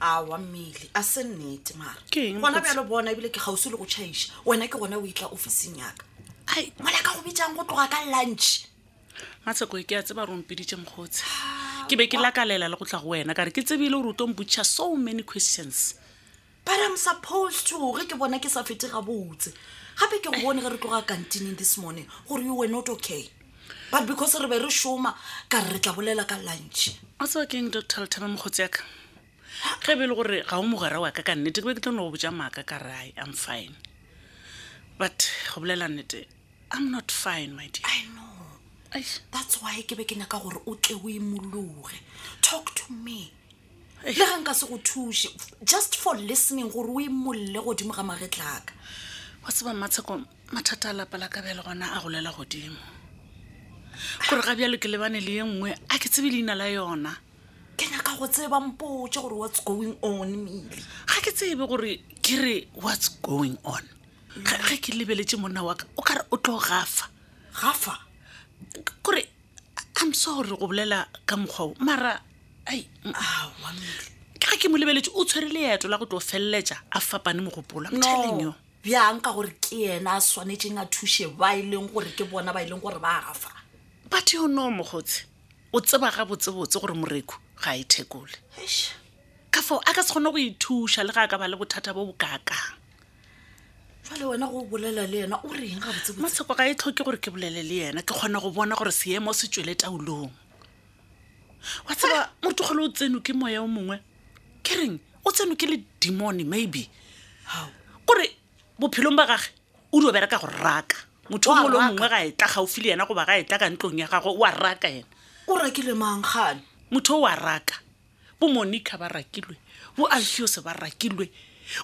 awa mmele a se nnete mara Ke eng, gona Kgosi? bjalo bona ebile ke gausi le go tšhaiša wena ke gona o itla officing yaka ai mola ka go bitsang go tloga ka lunch matsheko ke a tseba rompeditše mokgotsi ke be ke lakalela le go tla go wena ka re ke tsebile gore o tlo mpotšiša so many questions but i'm supposed to ge ke bona ke sa fete gabotse gape ke go bone ge re tloga kantineng this morning gore you were not okay but because re be re šoma ka re re tla bolela ka lunch o tseba keng doctor lethama mokgotsi yaka ge be e le gore ga o mogwera wa ka ka nnete ke be ke tlo no go botsa maaka ka rai i'm fine but go bolela nnete i'm not fine my dear i know Eish. that's why ke be ke nyaka gore o tle o imologe talk to me le ga nka se go thuše just for listening gore o e molle godimo ga magetlaka wa tseba mmatsheko mathata a lapa la ka bjale gona a golela godimo gore ga bjalo ke lebane le ye nngwe a ke tsebe leina la yona ke nyaka go tseba mpotse gore what's going on mele ga ke tsebe gore ke re what's going on ge ke lebeletse monna wa ka o ka re o tlo gafa gafa kore I'm sorry go bolela ka mokgwa o mara ai awa mmele ka ke mo lebeletse o tshwere leeto la go tlo feleletša a fapane mogopolo I'm telling you. no bjang ka gore ke yena a swanetseng a thuše ba e leng gore ke bona ba e leng gore ba gafa but yo no mogotse o tseba gabotsebotse gore moreku ga e thekole ka fao a ka se kgone go ithuša le ga a ka ba le bothata bo bokakang jale wena go bolela le yena o reng ga botse matshoko ga e tlhoke gore ke bolele le yena ke kgona go bona gore seemo se tswele taolong wa tseba motlogolo o tseno ke moya o mongwe ke reng o tseno ke le demone maybe kore bophelong ba gage o dio bereka go raka motho o molo mongwe ga e tla gaufi le yena goba ga e tla ka ntlong ya gagwe o a raka yena o rakile mangkgane motho o a raka bo monica ba rakilwe bo alfiose ba rakilwe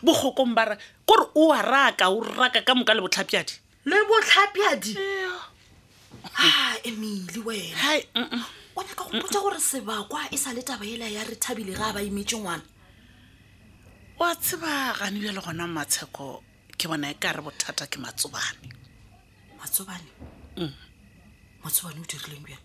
bo kgokong ba ra kore o a raka o raka ka moka le botlhapjadi le botlhapjadi a emile wena hai mm-mm. o nyaka go potsa gore sebakwa e sa le taba ela ya re thabile ga a ba imetse ngwana wa tseba gane bja le gona matsheko ke bona e ka re bothata ke matsobane matsobane Mm. matsobane o dirileng bjang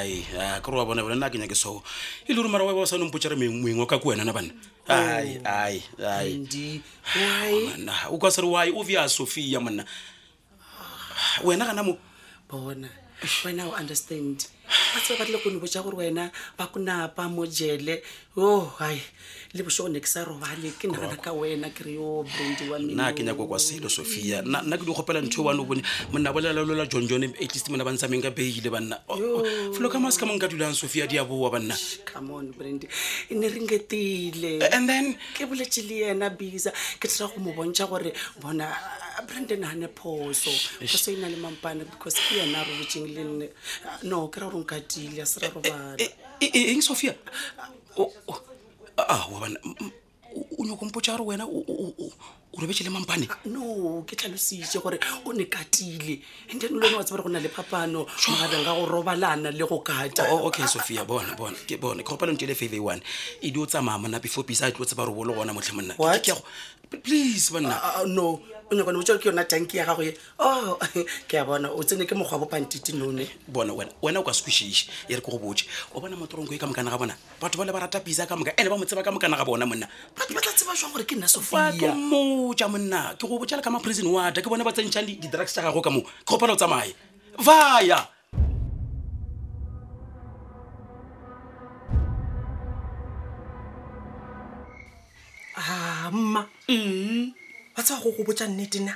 ai a ke re wa bona bone nna ke nyake so e le gore mara wa ba sa nompotsa re moeng wa ka ko wena na banna ai ai ai Andy, why? manna o ka se re wai o vya sophia manna wena gana mo bona wena o understand ba tseba ba rile go nebo ja gore wena ba konapa mojele o hai le bošego ne ke sa robale ke nagana ka wena ke re yo brandi wa me nna ke nyako kwa selo sophia nna nna ke di kgopela ntho e one o bone monna bolelalola john john at least mona ba ntsameng ka beile banna Oh, oh, felo ka mas ka mong ka dulang sophia di a boa banna come on brandi e ne re ngetile and then ke boletse le yena bisa ke tla go mo bontšha gore bona branden ga ne phoso phoso e na le mampane because ke yena a robetseng le nne no ke ra gore nkatile a se ra robala eh, eh, eh, eng sophia a wa bana o nyoko mpotsa gore wena o robetse le mampane ah, no ke tlhalositse gore o ne katile and then lone wa tsebore go na le phapano magareng ga go robalana le go kata oh, oh, okay sophia bona bona ke bone ke gopalong tele fave one e di o tsamaya monna before pisa a tlo tseba robo le gona motlhe monna please bonna ah, ah, no o nyaka ne botswa ke yona tanki ya gago e o oh, ke a bona o tsene ke mokgwa bopantiti none bona wena wena o ka sekwešiše e re ke go botse o bona motoronko e ka mokana ga bona batho ba le ba rata pisa ka moka ene ba mo tseba ka mokana ga bona monna batho ba tla tseba jwa gore ke nna sofia moja monna ke go botsa le ka maprison wada ke bone ba tsentšhang di-drugs tsa gago ka moo ke gopela o tsamaye vaya ah, mma mm. ba tseba go go botsa nnete na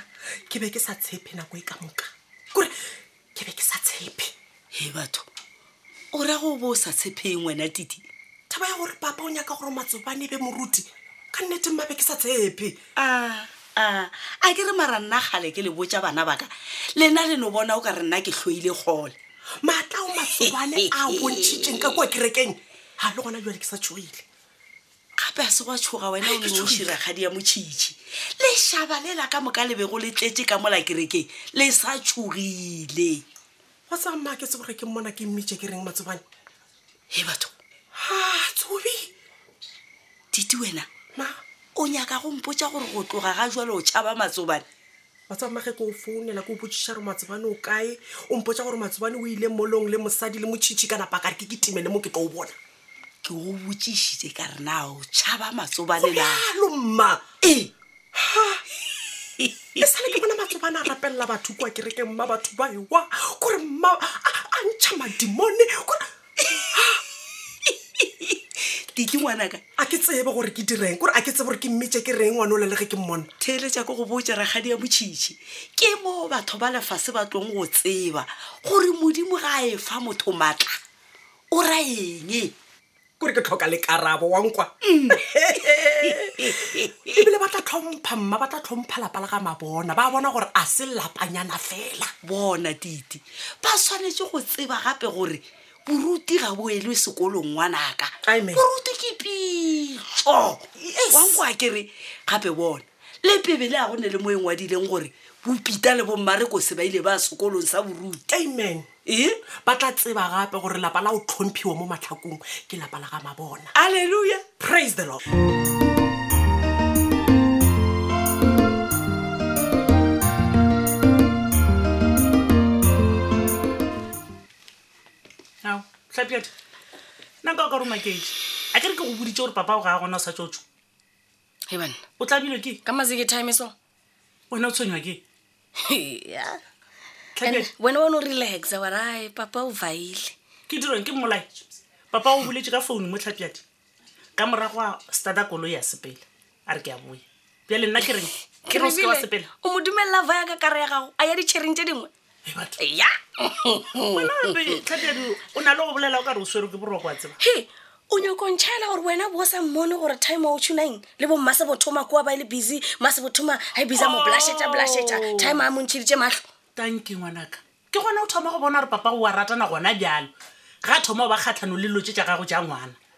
ke be ke sa tshepe nako e ka moka kore ke be ke sa tshepe he batho o ra go bo o sa tshepeng wena titi thaba ya gore papa o nyaka gore matsobane be moruti ka nneteng mabe ke sa tshepe a a a ke re mara nna gale ke le botsa bana baka lena le no bona o ka re nna ke tlhoile gole maatla o matsobane a bontšhitseng ka kua kerekeng ga le gona jale ke sa tšhoile gape a se gwa tshoga wena o ne o širakgadi ya motšhitšhi lešaba le la ka moka le bego le tletše ka mola kerekeng le sa tšhogile wa tsaya mma ke tsebore ke mmona ke mmitše ke reng matsobane e batho ha tsobi dite wena ma o nyaka go mpotsa gore go tloga ga jalo o tšhaba matsobane wa tsaya mmage ke o founela ke o botsiša gore matsobane o kae o mpotsa gore matsobane o ile molong le mosadi le motšhitšhi ka napakare ke ke timele mo ke tlo o bona ke go botšišitše ka re na o tšhaba matsobane na bjalo mma ee e sale ke bona matsobane a rapelela batho kua kereke mma batho ba ewa kore mma a a ntšha madimone kore tiki ngwanaka a ke tsebe gore ke direng kore a ke tsebe gore ke mmetše ke reng ngwane o lelege ke mmona theeletša ko go botša rakgadi ya motšhitšhi ke moo batho ba lefase ba tlong go tseba gore modimo ga a e fa motho maatla o ra eng kore ke tlhoka lekarabo wa nkwa mm. ebile ba tla tlhompha mma ba tla tlhompha lapa la ga mabona ba bona gore a se lapanyana fela bona titi ba tshwanetse go tseba gape gore boruti ga bo elwe sekolong ngwanaka boruti ke pitso wanko a kere gape bona le pebele a go ne le mo e ngwadileng gore bopita le bommareko se ba ile ba sekolong sa boruti amen ee ba tla tseba gape gore lapa la go tlhomphiwa mo matlhakong ke lapa la ga mabona alleluja praise the lord tlhapiata naka o ka romakedi a ke re ke go boditse gore papa o ga a gona o sa tsotso e banna o tlabilwe ke ka mazeke time so wena o tshwenywa ke wena wone o relax warae papa o vaile ke dirong ke mmolae papa o boletse ka founu mo tlhapjadi ka morago a stada kolo ya sepele a re ke a boya bjale nna ke reng ke roske wa sepele o mo dumelela vaya ka kare ya gago a ya ditšhering tse dingwe ya o na le go bolela o ka re o swere ke boroko wa tseba he o nyako ntšhaela gore wena bo sa mmone gore time wa o tshunang le bo mma se bothoma koa ba e le busy mma se bothoma ga e bisa mo blashetša blashetša oh. time a montšheditše matlho tanki ngwanaka ke gona o thoma go bona gore papa o wa ratana gona bjalo ga a thoma go ba kgatlhano le lotse tša gago ja ngwana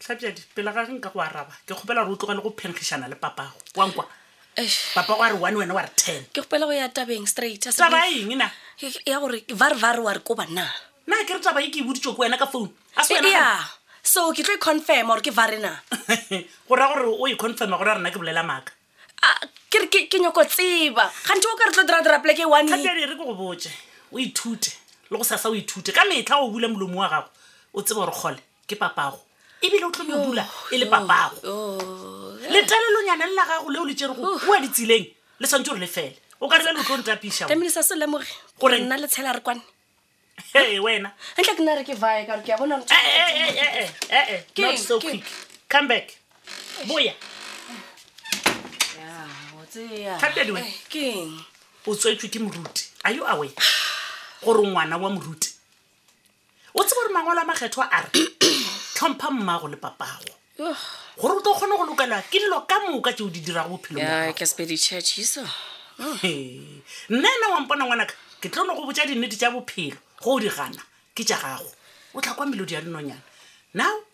tlhapjadi pele ga ge nka go araba ke kgopela gore o tlogele go phenkgišana le papago wankwa Eish, papa go a re one wena wa re ten ke gopela go ya tabeng straight a se taba believe. eng na ya gore ba re ba re wa re ko banna na ke re taba e ke e boditso ko wena ka founu a se wena ya gape? so ke tlo e confirma gore ke varena go ra gore o e confirma gore a rena ke bolela maaka Ah, ke re ke ke nyoko tseba gantse o ka re tlo dira-dira pleke one tlhapjadi re ke go botse o ithute le go sasa o ithute ka metlha go bula molomo wa gago o tsebe gore kgole ke papago ebile o tlome dula e le papago letelelonyane le la gago leo le tšere go kua ditseleng le swantse gore le fele o ka dibele o tlo ntapiša tlamile sa se lemoge gore nna le tshela re kwane ee wena entle ke nna re ke vae kare ke a bona come back boya keng o tswetswe ke moruti a yo awe gore ngwana wa moruti o tseba gore mangwalo a makgethwa a re tlhompha mmago le papago gore o tlo kgone go lokelwa ke dilo ka moka tšeo di dirago bophelo ya ka sepedi church iso nna ena wampona ngwanaka ke tlo no go botsa dinnete tša bophelo go o di gana ke tša gago o tla kwa melodi ya dinonyana now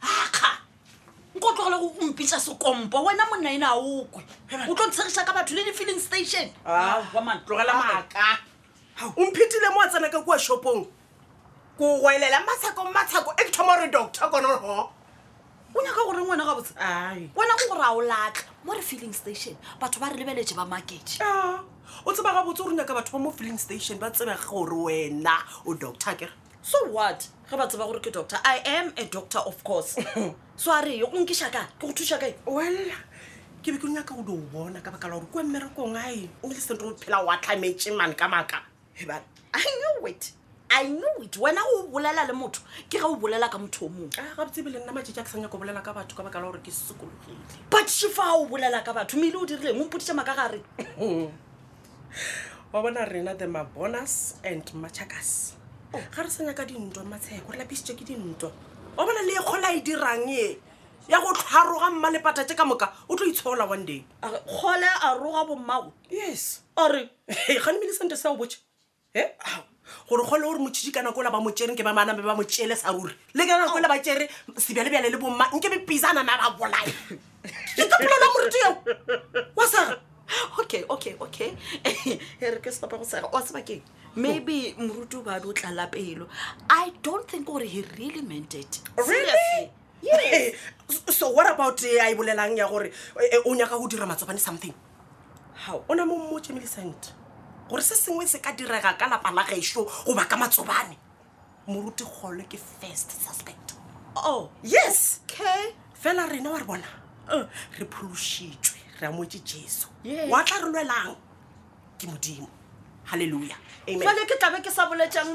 akga nko tlogele go ompitsa sekompo wena monna ena a okwe o tlo ntshegiša ka batho le di-feeling station ah. tlogela maaka o mphetile mo a tsena ka kua shopong ko gwelela matshako matshako e ke thoma gore doctor konogo o nyaka goreng wena ga botse wena go gore a o latla mo re feeling station batho ba re lebeletse ba makete ah. o tseba ga botse o re nyaka batho ba mo feeling station ba tsebege gore wena o doctor kere so what ge ba tseba gore ke doctor i am a doctor of course so a re ye go nkiša ka ke go thuša kae wella ke be ke nyaka go di o bona ka baka la gore kua mmerekong ae o le sento o phela wa tlhametse mane ka maaka ebane i know it i know it wena o bolela le motho ke ge o bolela ka motho o mongwe ah, ga botsebe le nna matšetši a ke sa nyaka go bolela ka batho ka baka la gore ke sekologile but shifa o bolela ka batho mmele o dirileng o mpotitša maaka gare wa bona rena the mabonus and machakas oh. ga re senya ka dintwa matsheko re lapisitswe ke dintwa wa bona le e kgola e dirang e ya go tlharoga mma lepata tse ka moka o tlo itshola one day kgole a roga bommago yes ore gane melesente sa o botse e gore kgole gore motšhitši ka nako ola ba motšere nke ba maname ba motšele sa ruri le ka nako ola ba tšere sebjalebjale le bomma nke bepisana na ba bolae ke ka polela moruti eo wa sega okay okay okay e re ke sepa go sega wa seba keng maybe moruti o ba be o tlala pelo i don't think gore he really meant it really so what about eh, a e bolelang ya gore eh, eh, o nyaka go dira matsopane something ga o na mo mmotse melisant gore se sengwe se ka direga ka lapa la gešo goba ka matsobane moruti kgolo ke first suspect oh yes ke fela rena wa re bona uh, re phološitšwe re amotse jesu wa tla re lwelang ke modimo halleluja jale ke tlabe ke sa boletšang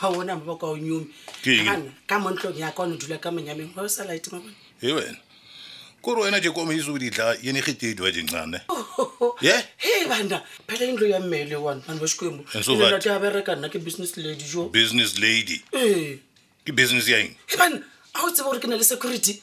ga ona mo ba kwa o nyomi Ke eng? Ana, ka mo ntlong ya ka o ne dula ka monyameng ba o sa laete mabone e wena kore wena ke komeise o ditla yene ge tee diwa dincane ye he bana phela intlo ya mmele one bana ba xikwembu And so what? ya bereka nna ke business lady jo business lady ee ke business ya eng he bana a o tseba gore ke na le security